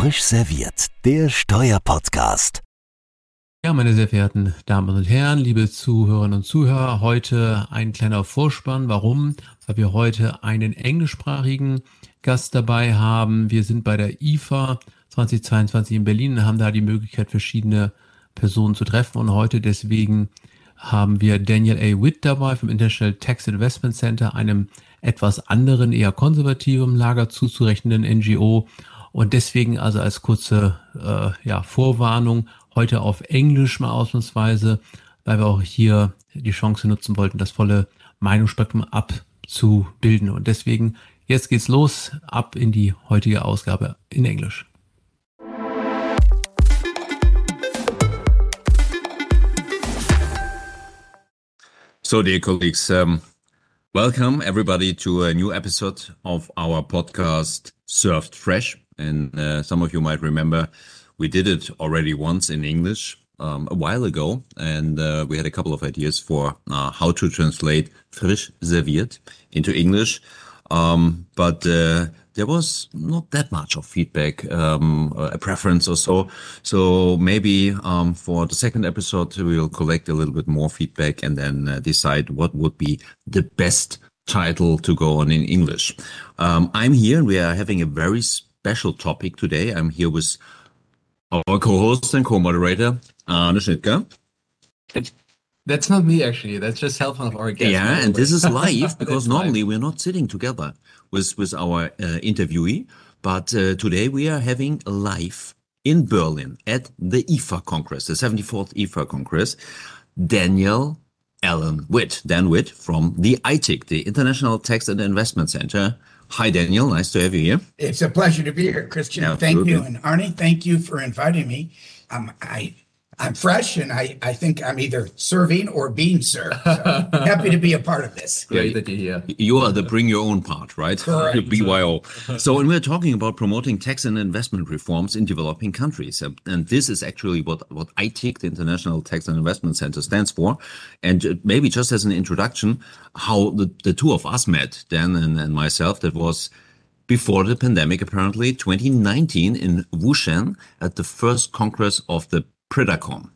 Frisch serviert, der Steuerpodcast. Ja, meine sehr verehrten Damen und Herren, liebe Zuhörerinnen und Zuhörer, heute ein kleiner Vorspann. Warum? Weil wir heute einen englischsprachigen Gast dabei haben. Wir sind bei der IFA 2022 in Berlin und haben da die Möglichkeit, verschiedene Personen zu treffen. Und heute deswegen haben wir Daniel A. Witt dabei vom International Tax Investment Center, einem etwas anderen, eher konservativen Lager zuzurechnenden NGO. Und deswegen also als kurze äh, ja, Vorwarnung heute auf Englisch mal ausnahmsweise, weil wir auch hier die Chance nutzen wollten, das volle Meinungsspektrum abzubilden. Und deswegen jetzt geht's los, ab in die heutige Ausgabe in Englisch. So, dear colleagues, um, welcome everybody to a new episode of our podcast, Served Fresh. And uh, some of you might remember we did it already once in English um, a while ago. And uh, we had a couple of ideas for uh, how to translate frisch serviert into English. Um, but uh, there was not that much of feedback, um, a preference or so. So maybe um, for the second episode, we'll collect a little bit more feedback and then uh, decide what would be the best title to go on in English. Um, I'm here. And we are having a very special topic today. I'm here with our co-host and co-moderator, Arne Schnittger. That's not me, actually. That's just help of our guest. Yeah, and this is live because normally we're not sitting together with with our uh, interviewee, but uh, today we are having live in Berlin at the IFA Congress, the 74th IFA Congress. Daniel Allen Witt, Dan Witt from the ITIC, the International Tax and Investment Center. Hi, Daniel. Nice to have you here. It's a pleasure to be here, Christian. Absolutely. Thank you. And Arnie, thank you for inviting me. Um, I I'm fresh and I, I think I'm either serving or being served. So happy to be a part of this. Great that you're here. You are the bring your own part, right? Correct. The BYO. So, and we're talking about promoting tax and investment reforms in developing countries. And this is actually what, what ITIC, the International Tax and Investment Center, stands for. And uh, maybe just as an introduction, how the, the two of us met, Dan and, and myself, that was before the pandemic, apparently, 2019 in Wuzhen at the first Congress of the BRITACOM,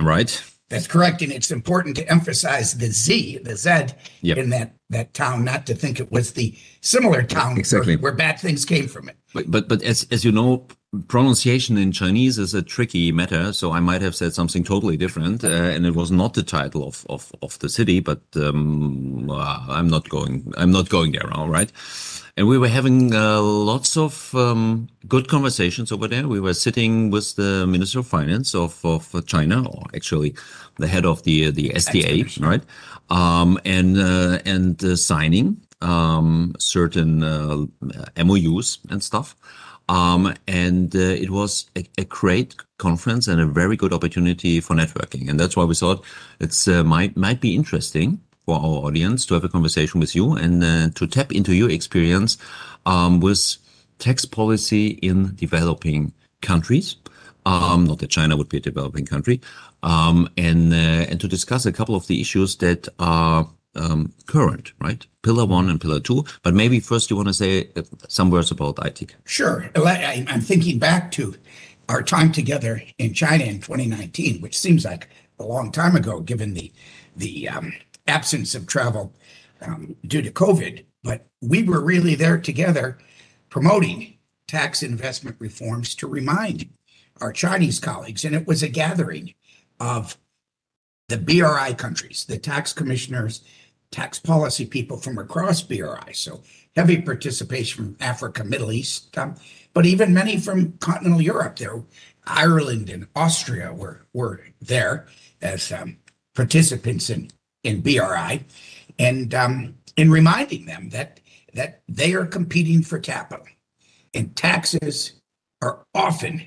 right? That's correct. And it's important to emphasize the Z, the Z Yep. in that, that town, not to think it was the similar town Exactly. where, where bad things came from it. But, but but as as you know, pronunciation in Chinese is a tricky matter. So I might have said something totally different, uh, and it was not the title of of of the city. But um, uh, I'm not going. I'm not going there. All right. And we were having uh, lots of um, good conversations over there. We were sitting with the Minister of Finance of, of China, or actually the head of the the STA, right? Um, and uh, and uh, signing um, certain uh, MOUs and stuff. Um, and uh, it was a, a great conference and a very good opportunity for networking. And that's why we thought it's uh, might might be interesting for our audience to have a conversation with you and uh, to tap into your experience um, with tax policy in developing countries. Um, not that China would be a developing country, um, and uh, and to discuss a couple of the issues that are um, current, right? Pillar one and pillar two. But maybe first you want to say uh, some words about ITIC. Sure. I'm thinking back to our time together in China in 2019, which seems like a long time ago, given the the um, absence of travel um, due to COVID. But we were really there together, promoting tax investment reforms to remind our Chinese colleagues, and it was a gathering of the BRI countries, the tax commissioners, tax policy people from across BRI. So heavy participation from Africa, Middle East, um, but even many from continental Europe. There, Ireland and Austria were were there as um, participants in in BRI, and um, in reminding them that that they are competing for capital, and taxes are often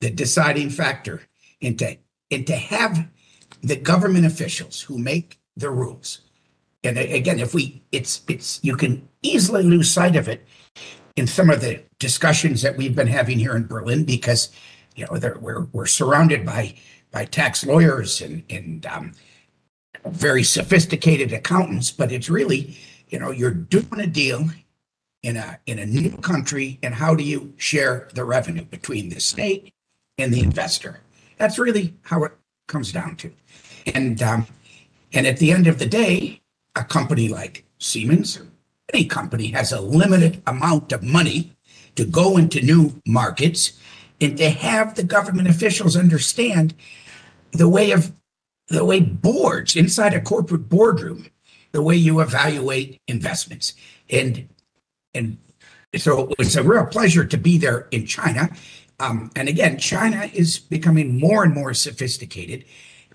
the deciding factor into and to have the government officials who make the rules. And again if we it's it's you can easily lose sight of it in some of the discussions that we've been having here in berlin because you know we're we're surrounded by by tax lawyers and and um, very sophisticated accountants but it's really you know you're doing a deal in a in a new country, and how do you share the revenue between the state and the investor? That's really how it comes down to. And um, and at the end of the day, a company like Siemens, any company has a limited amount of money to go into new markets and to have the government officials understand the way of the way boards inside a corporate boardroom, the way you evaluate investments. And and so it's a real pleasure to be there in China. Um, and again, China is becoming more and more sophisticated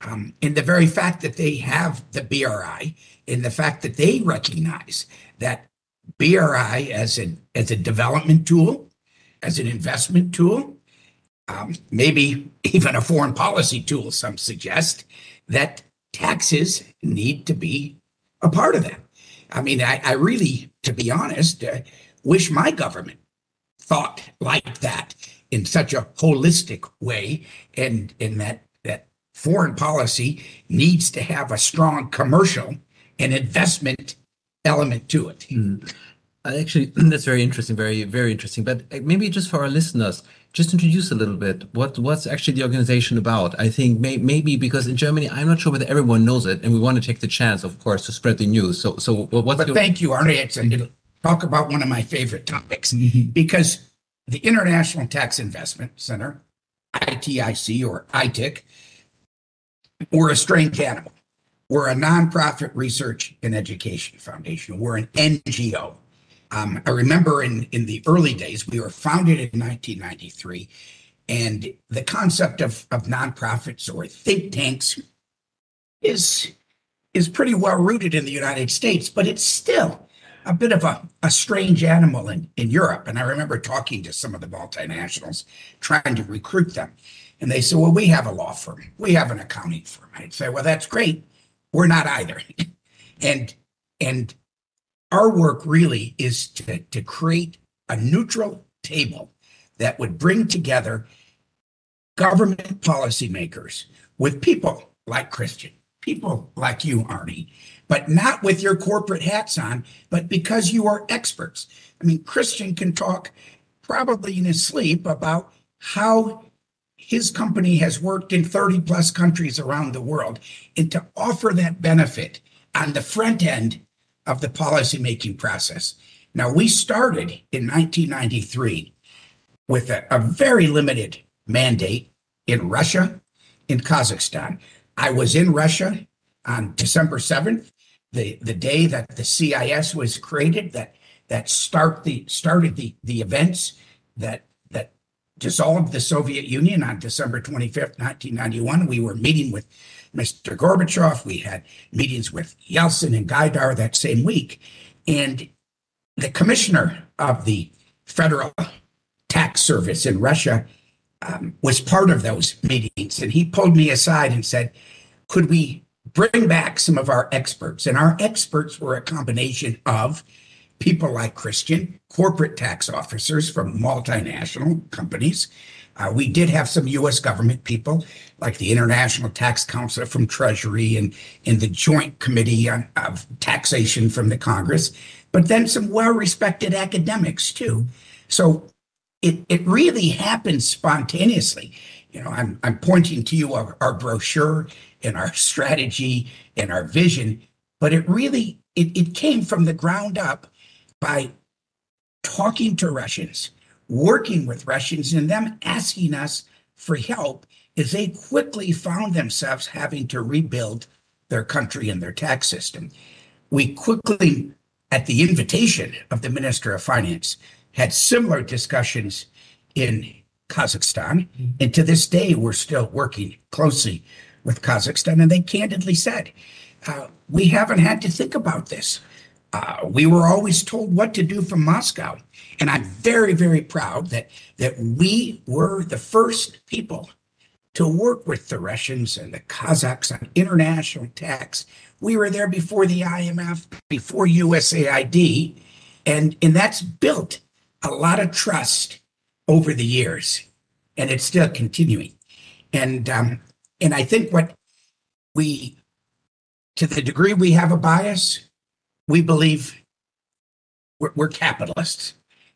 um, in the very fact that they have the BRI, in the fact that they recognize that BRI as a as a development tool, as an investment tool, um, maybe even a foreign policy tool. Some suggest that taxes need to be a part of that. I mean, I, I really, to be honest, uh, wish my government thought like that in such a holistic way, and in that that foreign policy needs to have a strong commercial and investment element to it. Mm. Actually, that's very interesting, very very interesting. But uh, maybe just for our listeners, just introduce a little bit what what's actually the organization about. I think may, maybe because in Germany, I'm not sure whether everyone knows it, and we want to take the chance, of course, to spread the news. So so what's but your... thank you, Arne. It's a, talk about one of my favorite topics mm-hmm. because the International Tax Investment Center, ITIC or ITIC, we're a strange animal. We're a nonprofit research and education foundation. We're an NGO. Um, I remember in, in the early days, we were founded in 1993, and the concept of, of nonprofits or think tanks is, is pretty well rooted in the United States, but it's still a bit of a, a strange animal in, in Europe. And I remember talking to some of the multinationals, trying to recruit them. And they said, Well, we have a law firm, we have an accounting firm. I'd say, Well, that's great we're not either. and and our work really is to, to create a neutral table that would bring together government policymakers with people like Christian, people like you, Arnie, but not with your corporate hats on, but because you are experts. I mean, Christian can talk probably in his sleep about how his company has worked in 30 plus countries around the world and to offer that benefit on the front end of the policymaking process. Now, we started in 1993 with a, a very limited mandate in Russia, in Kazakhstan. I was in Russia on December 7th, the, the day that the CIS was created, that that start the started the the events that dissolved the Soviet Union on December 25th, 1991. We were meeting with Mr. Gorbachev. We had meetings with Yeltsin and Gaidar that same week. And the commissioner of the Federal Tax Service in Russia um, was part of those meetings. And he pulled me aside and said, Could we bring back some of our experts? And our experts were a combination of people like Christian, corporate tax officers from multinational companies. Uh, we did have some U.S. government people, like the International Tax Counsel from Treasury and, and the Joint Committee on, of Taxation from the Congress, but then some well respected academics too. So it, it really happened spontaneously. You know, I'm, I'm pointing to you our, our brochure and our strategy and our vision, but it really it, it came from the ground up by talking to Russians, working with Russians, and them asking us for help as they quickly found themselves having to rebuild their country and their tax system. We quickly, at the invitation of the Minister of Finance, had similar discussions in Kazakhstan. And to this day, we're still working closely with Kazakhstan. And they candidly said, uh, we haven't had to think about this. Uh, we were always told what to do from Moscow. And I'm very, very proud that, that we were the first people to work with the Russians and the Kazakhs on international tax. We were there before the IMF, before USAID, and, and that's built a lot of trust over the years, and it's still continuing. And um, and I think what we, to the degree we have a bias, we believe we're, we're capitalists,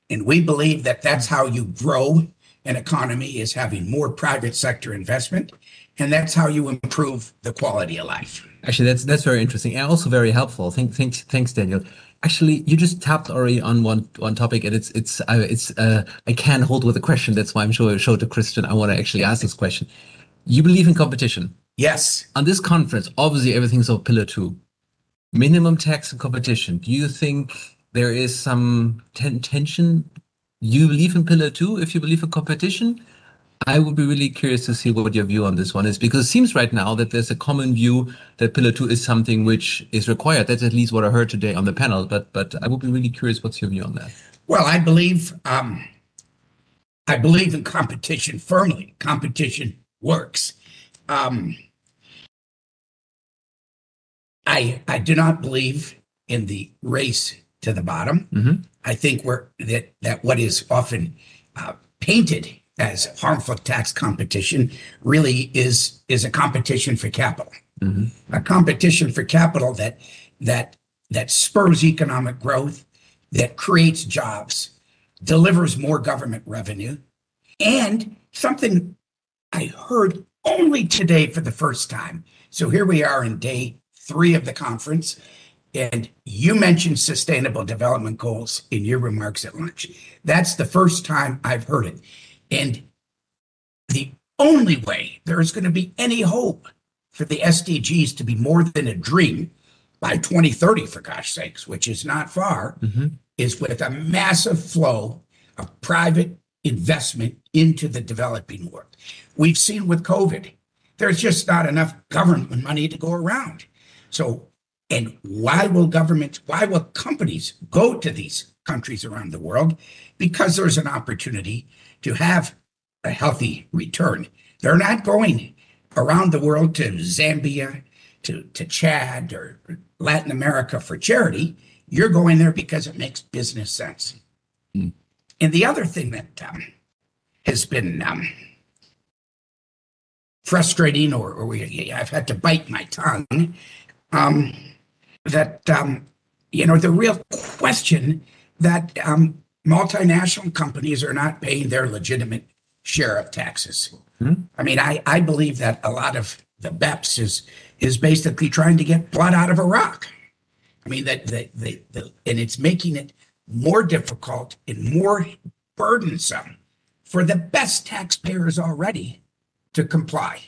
and we believe that that's how you grow an economy is having more private sector investment, and that's how you improve the quality of life. Actually, that's that's very interesting and also very helpful. Thank, thanks, thanks, Daniel. Actually, you just tapped already on one one topic, and it's it's uh, it's uh, I can't hold with a question. That's why I'm sure show to Christian. I want to actually ask this question. You believe in competition? Yes. On this conference, obviously everything's on pillar two. Minimum tax and competition. Do you think there is some ten tension? You believe in pillar two if you believe in competition? I would be really curious to see what your view on this one is because it seems right now that there's a common view that pillar two is something which is required. That's at least what I heard today on the panel. But but I would be really curious what's your view on that. Well, I believe um, I believe in competition firmly. Competition works. Um, I I do not believe in the race to the bottom. Mhm. I think we're that that what is often uh, painted as harmful tax competition really is is a competition for capital, a competition for capital that that that spurs economic growth, that creates jobs, delivers more government revenue, and something I heard only today for the first time. So here we are in day three of the conference. And you mentioned sustainable development goals in your remarks at lunch. That's the first time I've heard it. And the only way there is going to be any hope for the SDGs to be more than a dream by 2030, for gosh sakes, which is not far, mm-hmm. is with a massive flow of private investment into the developing world. We've seen with COVID, there's just not enough government money to go around. So, and why will governments, why will companies go to these countries around the world? Because there's an opportunity to have a healthy return. They're not going around the world to Zambia, to, to Chad or Latin America for charity. You're going there because it makes business sense. And the other thing that um, has been um, frustrating, or, or we, I've had to bite my tongue, um, that um, you know the real question that um, multinational companies are not paying their legitimate share of taxes. I mean, I, I believe that a lot of the BEPS is is basically trying to get blood out of a rock. I mean that the, the, the and it's making it more difficult and more burdensome for the best taxpayers already to comply.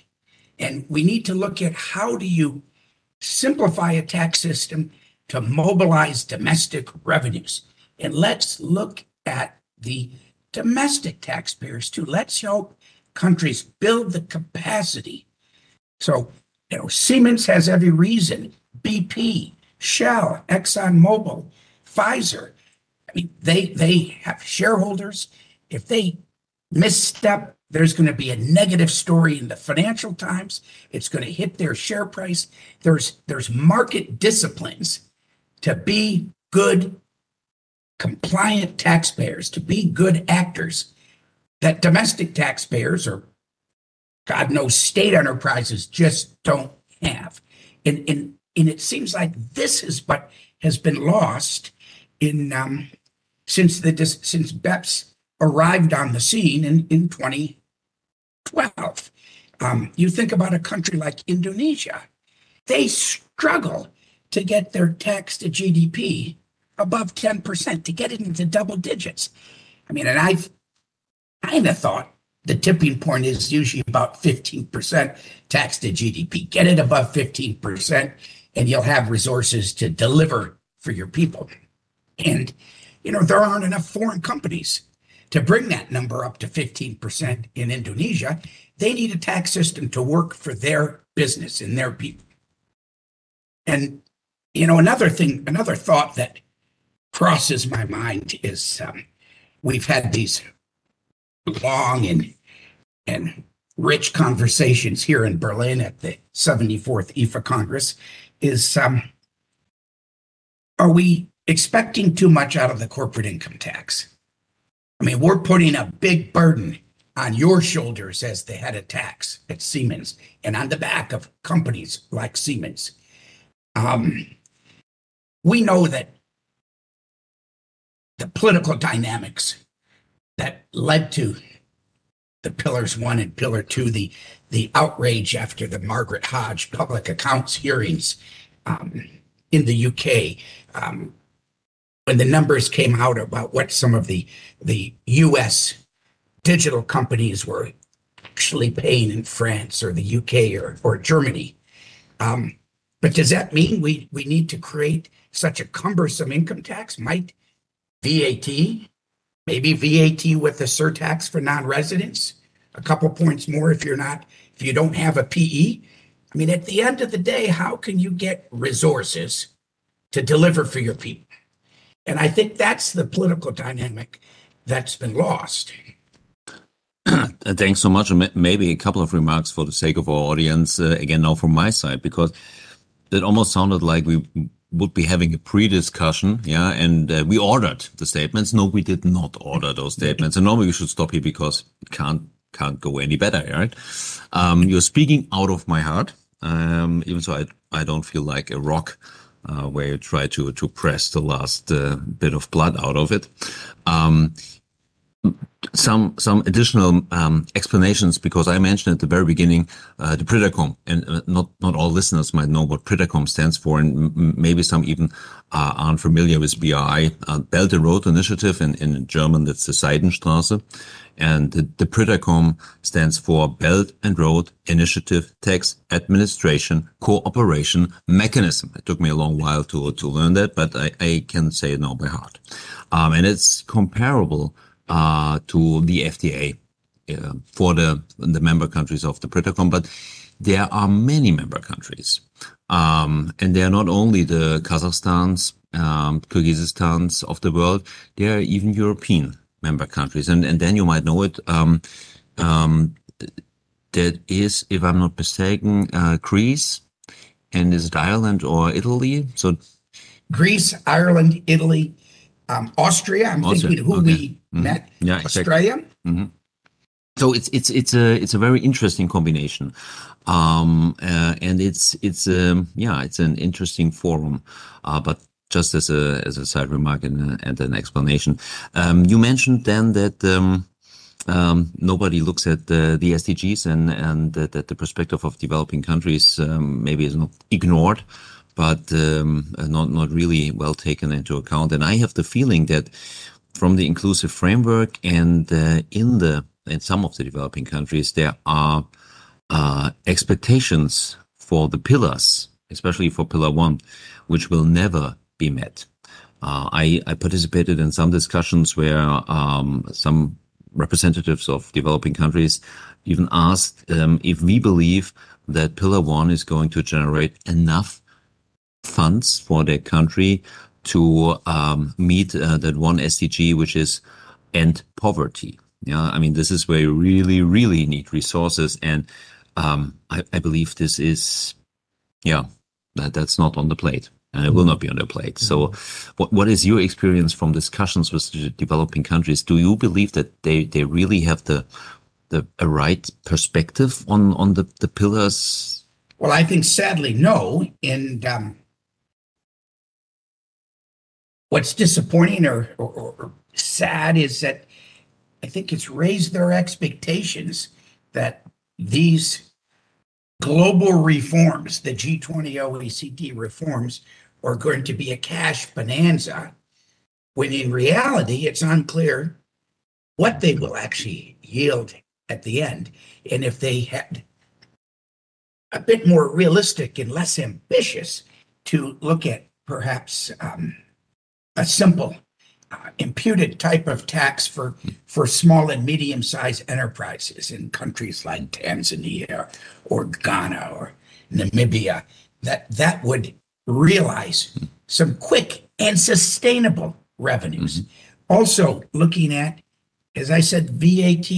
And we need to look at how do you simplify a tax system to mobilize domestic revenues. And let's look at the domestic taxpayers too. Let's help countries build the capacity. So, you know, Siemens has every reason, BP, Shell, ExxonMobil, Pfizer. I mean, they they have shareholders. If they misstep, there's going to be a negative story in the Financial Times. It's going to hit their share price. There's there's market disciplines to be good, compliant taxpayers, to be good actors that domestic taxpayers or God knows state enterprises just don't have. And, and, and it seems like this is what has been lost in um, since the since BEPS arrived on the scene in, in 2012. Um, you think about a country like Indonesia, they struggle to get their tax to GDP above 10%, to get it into double digits. I mean, and I've kind of thought the tipping point is usually about 15% tax to GDP. Get it above 15%, and you'll have resources to deliver for your people. And, you know, there aren't enough foreign companies to bring that number up to 15% in Indonesia. They need a tax system to work for their business and their people. And, you know, another thing, another thought that crosses my mind is um, we've had these long and and rich conversations here in Berlin at the 74th IFA Congress is um, are we expecting too much out of the corporate income tax? I mean, we're putting a big burden on your shoulders as the head of tax at Siemens and on the back of companies like Siemens. Um, we know that the political dynamics that led to the pillars one and pillar two, the the outrage after the Margaret Hodge public accounts hearings um, in the UK, um, when the numbers came out about what some of the the U.S. digital companies were actually paying in France or the UK or or Germany. Um, but does that mean we we need to create such a cumbersome income tax? Might VAT maybe VAT with a surtax for non-residents, a couple points more if you're not, if you don't have a PE. I mean, at the end of the day, how can you get resources to deliver for your people? And I think that's the political dynamic that's been lost. Thanks so much. Maybe a couple of remarks for the sake of our audience, uh, again, now from my side, because it almost sounded like we would be having a pre-discussion, yeah, and uh, we ordered the statements. No, we did not order those statements, and normally we should stop here because it can't can't go any better, right? Um, you're speaking out of my heart, um, even so I I don't feel like a rock uh, where you try to to press the last uh, bit of blood out of it. Um, some some additional um, explanations because I mentioned at the very beginning uh, the BRITACOM, and uh, not not all listeners might know what BRITACOM stands for, and maybe some even uh, aren't familiar with BRI, uh, Belt and Road Initiative, in, in German that's the Seidenstraße, and the, the BRITACOM stands for Belt and Road Initiative Tax Administration Cooperation Mechanism. It took me a long while to to learn that, but I, I can say it now by heart, um, and it's comparable uh, to the FTA uh, for the the member countries of the BRITACOM, but there are many member countries, um, and they are not only the Kazakhstans, um, Kyrgyzstans of the world. They are even European member countries, and and then you might know it. Um, um that is, if I'm not mistaken, uh, Greece, and is it Ireland or Italy? So Greece, Ireland, Italy, um, Austria. I'm Austria. thinking who okay. we mm-hmm. met. Yeah, Australia. Exactly. Mm-hmm. So it's it's it's a it's a very interesting combination, um, uh, and it's it's um, yeah it's an interesting forum, uh, but just as a as a side remark and, and an explanation, um, you mentioned then that. Um, um, nobody looks at the, the SDGs and and that, that the perspective of developing countries um, maybe is not ignored but um, not not really well taken into account. And I have the feeling that from the inclusive framework and uh, in the in some of the developing countries there are uh, expectations for the pillars, especially for pillar one, which will never be met. Uh, I, I, participated in some discussions where um, some representatives of developing countries even asked um, if we believe that pillar one is going to generate enough funds for their country to um, meet uh, that one SDG, which is end poverty. Yeah, I mean, this is where you really, really need resources, and um, I, I, believe this is, yeah, that that's not on the plate, and it will not be on the plate. So, mm-hmm. what what is your experience from discussions with developing countries? Do you believe that they they really have the the a right perspective on on the the pillars? Well, I think sadly no, and um, what's disappointing or, or, or, sad is that I think it's raised their expectations that these global reforms, the G20 OECD reforms, are going to be a cash bonanza, when in reality, it's unclear what they will actually yield at the end. And if they had a bit more realistic and less ambitious to look at perhaps um, a simple uh, imputed type of tax for for small and medium sized enterprises in countries like Tanzania or Ghana or Namibia that that would realize some quick and sustainable revenues. Mm-hmm. Also looking at as I said VAT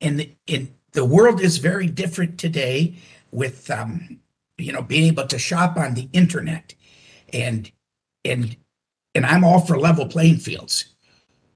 and the, in the world is very different today with um, you know being able to shop on the internet and and and I'm all for level playing fields.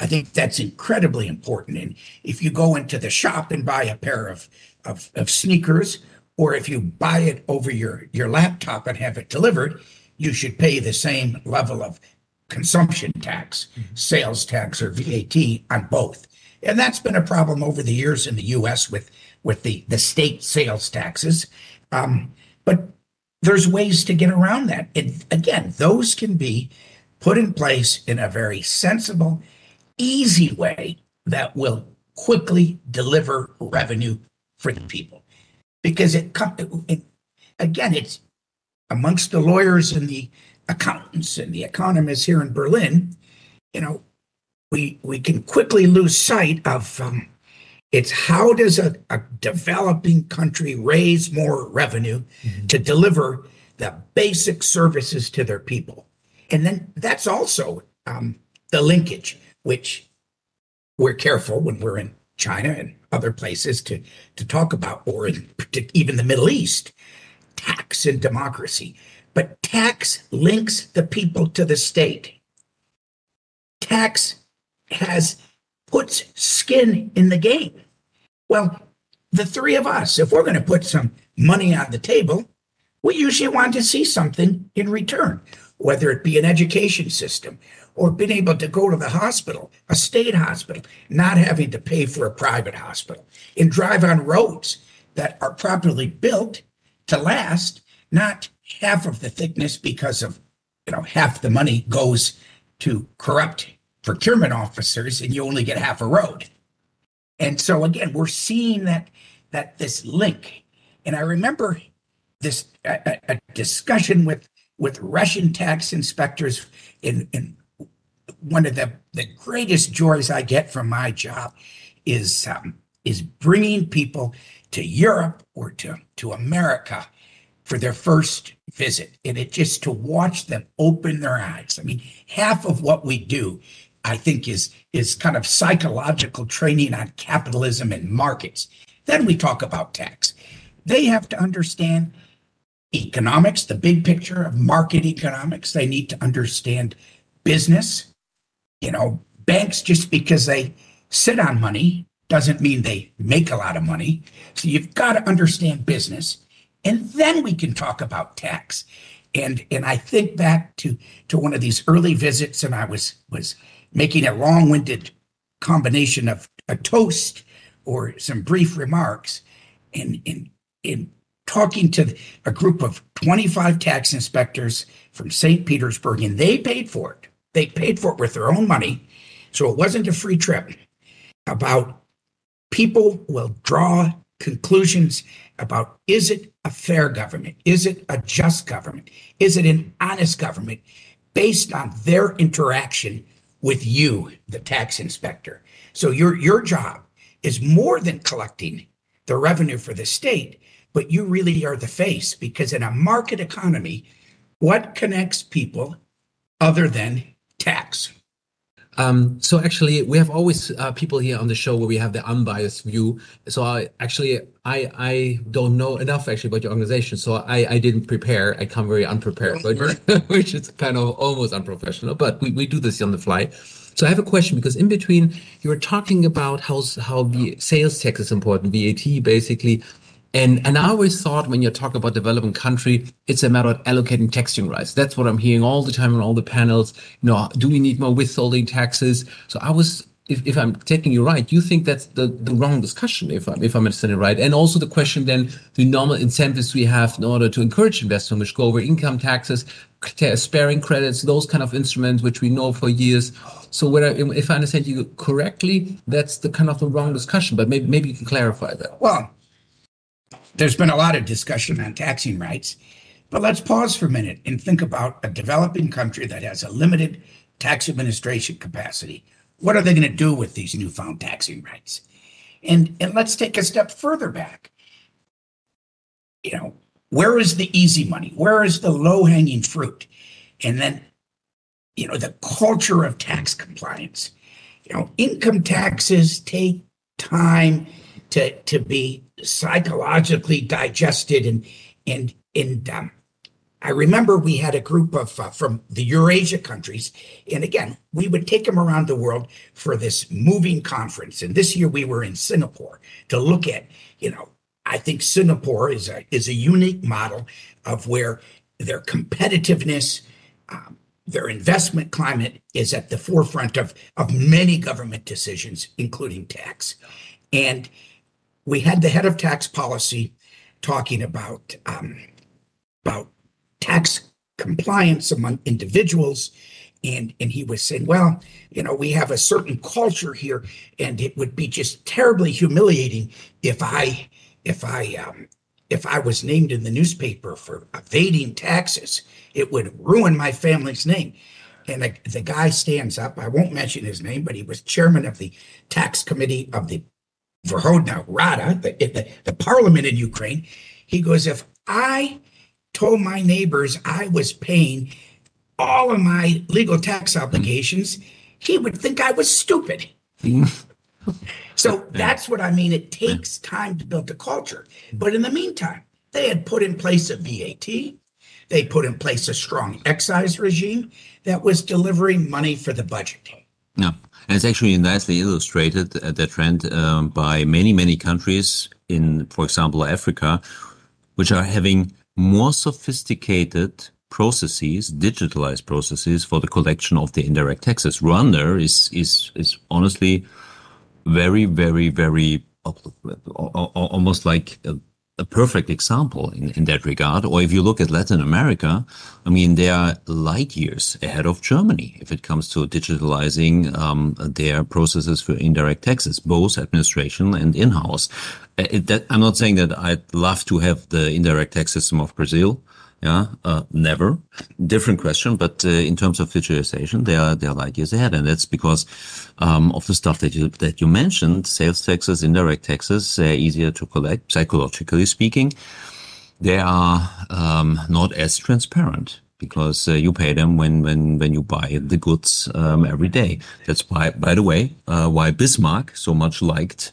I think that's incredibly important. And if you go into the shop and buy a pair of, of, of sneakers, or if you buy it over your, your laptop and have it delivered, you should pay the same level of consumption tax, sales tax, or VAT on both. And that's been a problem over the years in the US with, with the, the state sales taxes. Um, but there's ways to get around that. And again, those can be put in place in a very sensible, easy way that will quickly deliver revenue for the people. Because it, it again, it's amongst the lawyers and the accountants and the economists here in Berlin, you know, we we can quickly lose sight of um, it's how does a, a, developing country raise more revenue mm-hmm. to deliver the basic services to their people, and then that's also um, the linkage, which we're careful when we're in China and other places to to talk about, or in even the Middle East, tax and democracy. But tax links the people to the state. Tax has puts skin in the game. Well, the three of us, if we're going to put some money on the table, we usually want to see something in return, whether it be an education system or being able to go to the hospital, a state hospital, not having to pay for a private hospital, and drive on roads that are properly built to last, not half of the thickness because of you know half the money goes to corrupt procurement officers and you only get half a road. And so again we're seeing that that this link. And i remember this a, a discussion with with russian tax inspectors in in one of the the greatest joys i get from my job is um, is bringing people to europe or to to america for their first visit. And it just to watch them open their eyes. I mean half of what we do i think is is kind of psychological training on capitalism and markets. Then we talk about tax. They have to understand economics the big picture of market economics. They need to understand business you know banks just because they sit on money doesn't mean they make a lot of money so you've got to understand business and then we can talk about tax. And and I think back to to one of these early visits, and I was was making a long-winded combination of a toast or some brief remarks, and in in talking to a group of 25 tax inspectors from St. Petersburg, and they paid for it. They paid for it with their own money. So it wasn't a free trip. About people will draw conclusions about is it a fair government? Is it a just government? Is it an honest government based on their interaction with you, the tax inspector? So your your job is more than collecting the revenue for the state, but you really are the face because in a market economy, what connects people other than tax? Um, so actually, we have always uh, people here on the show where we have the unbiased view. So I actually I I don't know enough actually about your organization, so I I didn't prepare. I come very unprepared, which is kind of almost unprofessional. But we, we do this on the fly. So I have a question because in between you were talking about how how the sales tax is important, VAT basically, and and I always thought when you talk about developing country, it's a matter of allocating taxing rights. That's what I'm hearing all the time on all the panels. You know, do we need more withholding taxes? So I was if, if I'm taking you right, you think that's the, the wrong discussion, if I'm, if I'm understanding right. And also the question then, the normal incentives we have in order to encourage investment, which go over income taxes, sparing credits, those kind of instruments, which we know for years. So if I understand you correctly, that's the kind of the wrong discussion, but maybe, maybe you can clarify that. Well, there's been a lot of discussion on taxing rights, but let's pause for a minute and think about a developing country that has a limited tax administration capacity. What are they going to do with these newfound taxing rights? And, and let's take a step further back. You know, where is the easy money? Where is the low hanging fruit? And then, you know, the culture of tax compliance. You know, income taxes take time to, to be psychologically digested and and and um, I remember we had a group of uh, from the Eurasia countries, and again, we would take them around the world for this moving conference. And this year we were in Singapore to look at, you know, I think Singapore is a is a unique model of where their competitiveness, um, their investment climate is at the forefront of, of many government decisions, including tax. And we had the head of tax policy talking about um, about tax compliance among individuals. And, and he was saying, well, you know, we have a certain culture here, and it would be just terribly humiliating if I if I um, if I was named in the newspaper for evading taxes, it would ruin my family's name. And the, the guy stands up. I won't mention his name, but he was chairman of the tax committee of the Verkhovna Rada, the, the, the parliament in Ukraine. He goes, if I told my neighbors I was paying all of my legal tax obligations, he would think I was stupid. so that's what I mean. It takes time to build a culture. But in the meantime, they had put in place a VAT. They put in place a strong excise regime that was delivering money for the budget. Yeah, and it's actually nicely illustrated uh, the trend um, by many, many countries in, for example, Africa, which are having more sophisticated processes, digitalized processes for the collection of the indirect taxes. Rwanda is is is honestly very, very, very almost like a, a perfect example in, in that regard. Or if you look at Latin America, I mean, they are light years ahead of Germany if it comes to digitalizing um, their processes for indirect taxes, both administration and in-house. Uh, I'm not saying that I'd love to have the indirect tax system of Brazil. Yeah, uh, never. Different question, but uh, in terms of digitalization, they are they are light years ahead, and that's because um, of the stuff that you that you mentioned: sales taxes, indirect taxes, they're easier to collect. Psychologically speaking, they are um, not as transparent because uh, you pay them when when when you buy the goods um, every day. That's why, by the way, uh, why Bismarck so much liked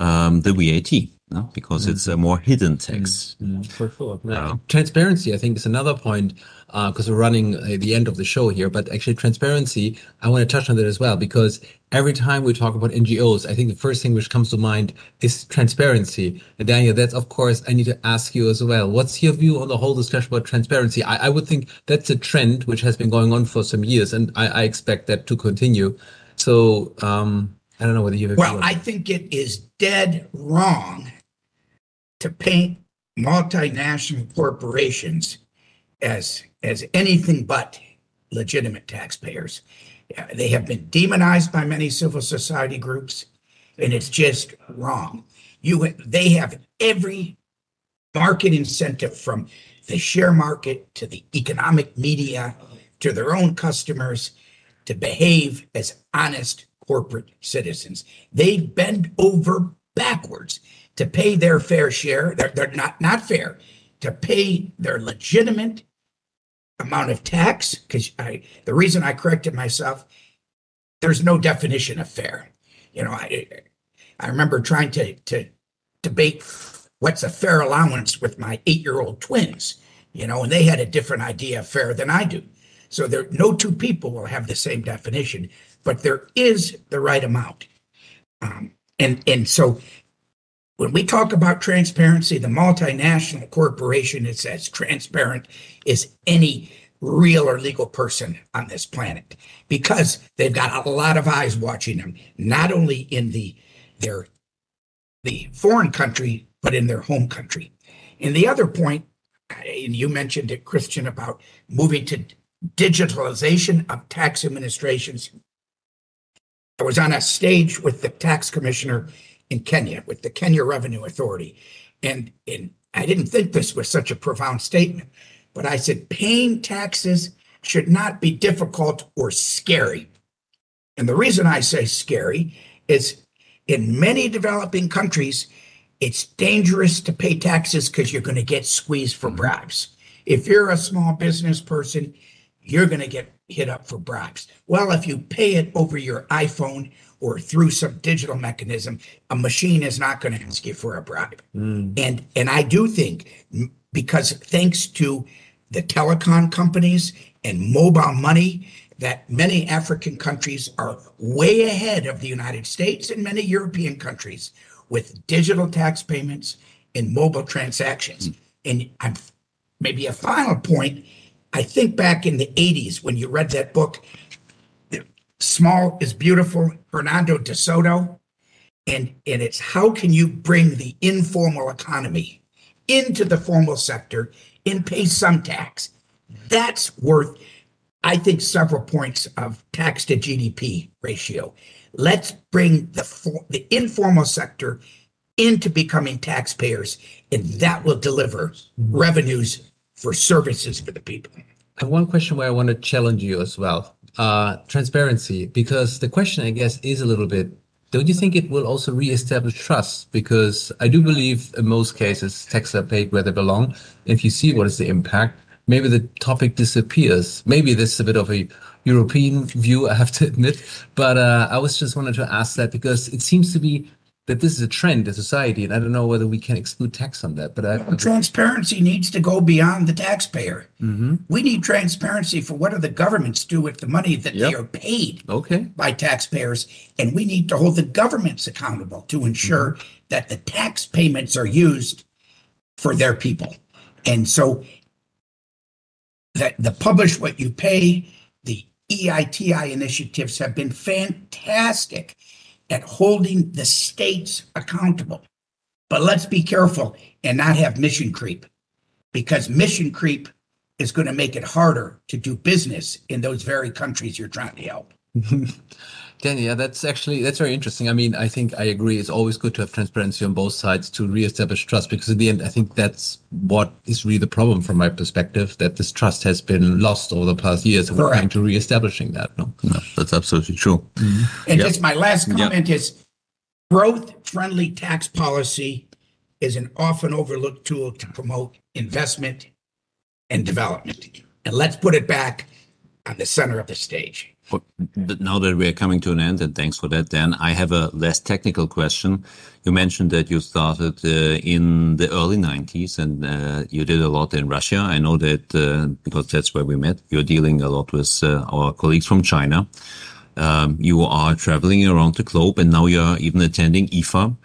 um, the VAT no? because mm. it's a more hidden tax. Mm. mm. For sure. Yeah. Transparency, I think, is another point because uh, we're running uh, the end of the show here. But actually, transparency, I want to touch on that as well because every time we talk about NGOs, I think the first thing which comes to mind is transparency. And Daniel, that's of course I need to ask you as well. What's your view on the whole discussion about transparency? I, I would think that's a trend which has been going on for some years, and I, I expect that to continue. So. Um, I don't know whether you have. Well, I think it is dead wrong to paint multinational corporations as as anything but legitimate taxpayers. They have been demonized by many civil society groups, and it's just wrong. You they have every market incentive from the share market to the economic media to their own customers to behave as honest corporate citizens. They bend over backwards to pay their fair share. They're, they're not not fair to pay their legitimate amount of tax. Because I the reason I corrected myself, there's no definition of fair. You know, I I remember trying to to debate what's a fair allowance with my eight year old twins. You know, and they had a different idea of fair than I do. So there, no two people will have the same definition, but there is the right amount. Um, and and so when we talk about transparency, the multinational corporation is as transparent as any real or legal person on this planet because they've got a lot of eyes watching them, not only in the their the foreign country, but in their home country. And the other point, and you mentioned it, Christian, about moving to digitalization of tax administrations. I was on a stage with the tax commissioner in Kenya with the Kenya Revenue Authority. And, and I didn't think this was such a profound statement, but I said paying taxes should not be difficult or scary. And the reason I say scary is in many developing countries, it's dangerous to pay taxes because you're going to get squeezed for mm-hmm. bribes. If you're a small business person, you're going to get hit up for bribes. Well, if you pay it over your iPhone or through some digital mechanism, a machine is not going to ask you for a bribe. Mm. And and I do think because thanks to the telecom companies and mobile money that many African countries are way ahead of the United States and many European countries with digital tax payments and mobile transactions. Mm. And I'm maybe a final point I think back in the 80s when you read that book, Small is Beautiful, Hernando de Soto. And, and it's how can you bring the informal economy into the formal sector and pay some tax? That's worth, I think, several points of tax to GDP ratio. Let's bring the, the informal sector into becoming taxpayers, and that will deliver revenues for services for the people. I have one question where I want to challenge you as well. Uh, transparency, because the question, I guess, is a little bit don't you think it will also reestablish trust? Because I do believe in most cases taxes are paid where they belong. If you see what is the impact, maybe the topic disappears. Maybe this is a bit of a European view, I have to admit. But uh, I was just wanted to ask that because it seems to be that this is a trend in society, and I don't know whether we can exclude tax on that. But I, transparency needs to go beyond the taxpayer. Mm-hmm. We need transparency for what do the governments do with the money that yep. they are paid okay. by taxpayers, and we need to hold the governments accountable to ensure mm-hmm. that the tax payments are used for their people. And so that the publish what you pay, the EITI initiatives have been fantastic at holding the states accountable. But let's be careful and not have mission creep because mission creep is going to make it harder to do business in those very countries you're trying to help. Danny, yeah, that's actually that's very interesting. I mean, I think I agree. It's always good to have transparency on both sides to reestablish trust because in the end, I think that's what is really the problem from my perspective. That this trust has been lost over the past years, and we're trying to reestablishing that. No, no that's absolutely true. Mm-hmm. And yep. just my last comment yep. is growth-friendly tax policy is an often overlooked tool to promote investment and development. And let's put it back on the center of the stage. But now that we're coming to an end, and thanks for that, Dan, I have a less technical question. You mentioned that you started uh, in the early 90s and uh, you did a lot in Russia. I know that uh, because that's where we met. You're dealing a lot with uh, our colleagues from China. Um, you are traveling around the globe and now you're even attending IFA.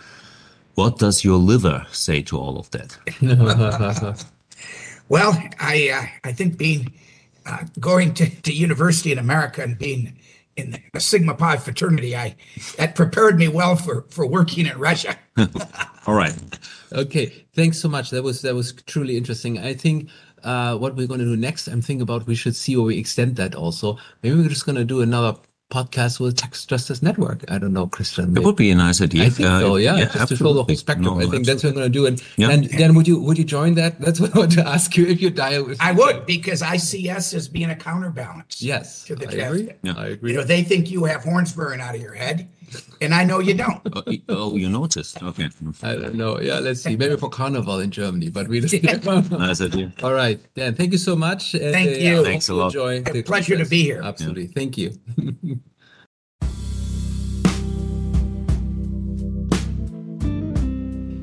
What does your liver say to all of that? well, I, uh, I think being uh, going to, to university in America and being in the Sigma Pi fraternity, I that prepared me well for for working in Russia. All right. Okay. Thanks so much. That was that was truly interesting. I think uh, what we're going to do next, I'm thinking about we should see where we extend that also. Maybe we're just going to do another podcast with Tax Justice Network. I don't know, Christian. It would be a nice idea. I think uh, so. Yeah, yeah just absolutely. to fill the whole spectrum. No, I think that's what I'm going to do. And yeah. and then would you would you join that? That's what I want to ask you. If you dial with, I would because I see us as being a counterbalance. Yes, to the I agree. Yeah. I agree. You know, they think you have horns burning out of your head, and I know you don't. oh, oh you noticed? Okay. I don't know. Yeah, let's see. Maybe for Carnival in Germany, but we just. nice idea. All right, Dan. Thank you so much. And, thank uh, you. Thanks a lot. Enjoy a pleasure to be here. Absolutely. Yeah. Thank you.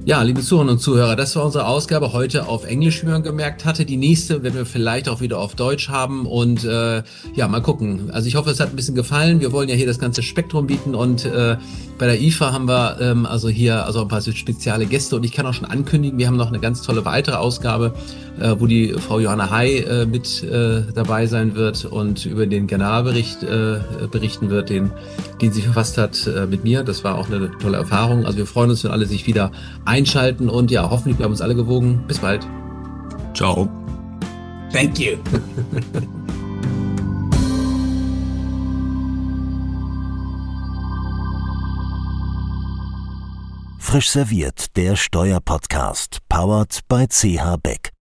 Ja, liebe Zuhörerinnen und Zuhörer, das war unsere Ausgabe heute auf Englisch, wie man gemerkt hatte. Die nächste werden wir vielleicht auch wieder auf Deutsch haben und äh, ja, mal gucken. Also ich hoffe, es hat ein bisschen gefallen. Wir wollen ja hier das ganze Spektrum bieten und äh, bei der IFA haben wir ähm, also hier also ein paar spezielle Gäste und ich kann auch schon ankündigen, wir haben noch eine ganz tolle weitere Ausgabe, äh, wo die Frau Johanna Hay äh, mit äh, dabei sein wird und über den Generalbericht äh, berichten wird, den, den sie verfasst hat äh, mit mir. Das war auch eine tolle Erfahrung. Also wir freuen uns, wenn alle sich wieder einschalten und ja, hoffentlich bleiben uns alle gewogen. Bis bald. Ciao. Thank you. Frisch serviert, der Steuerpodcast, powered by CH Beck.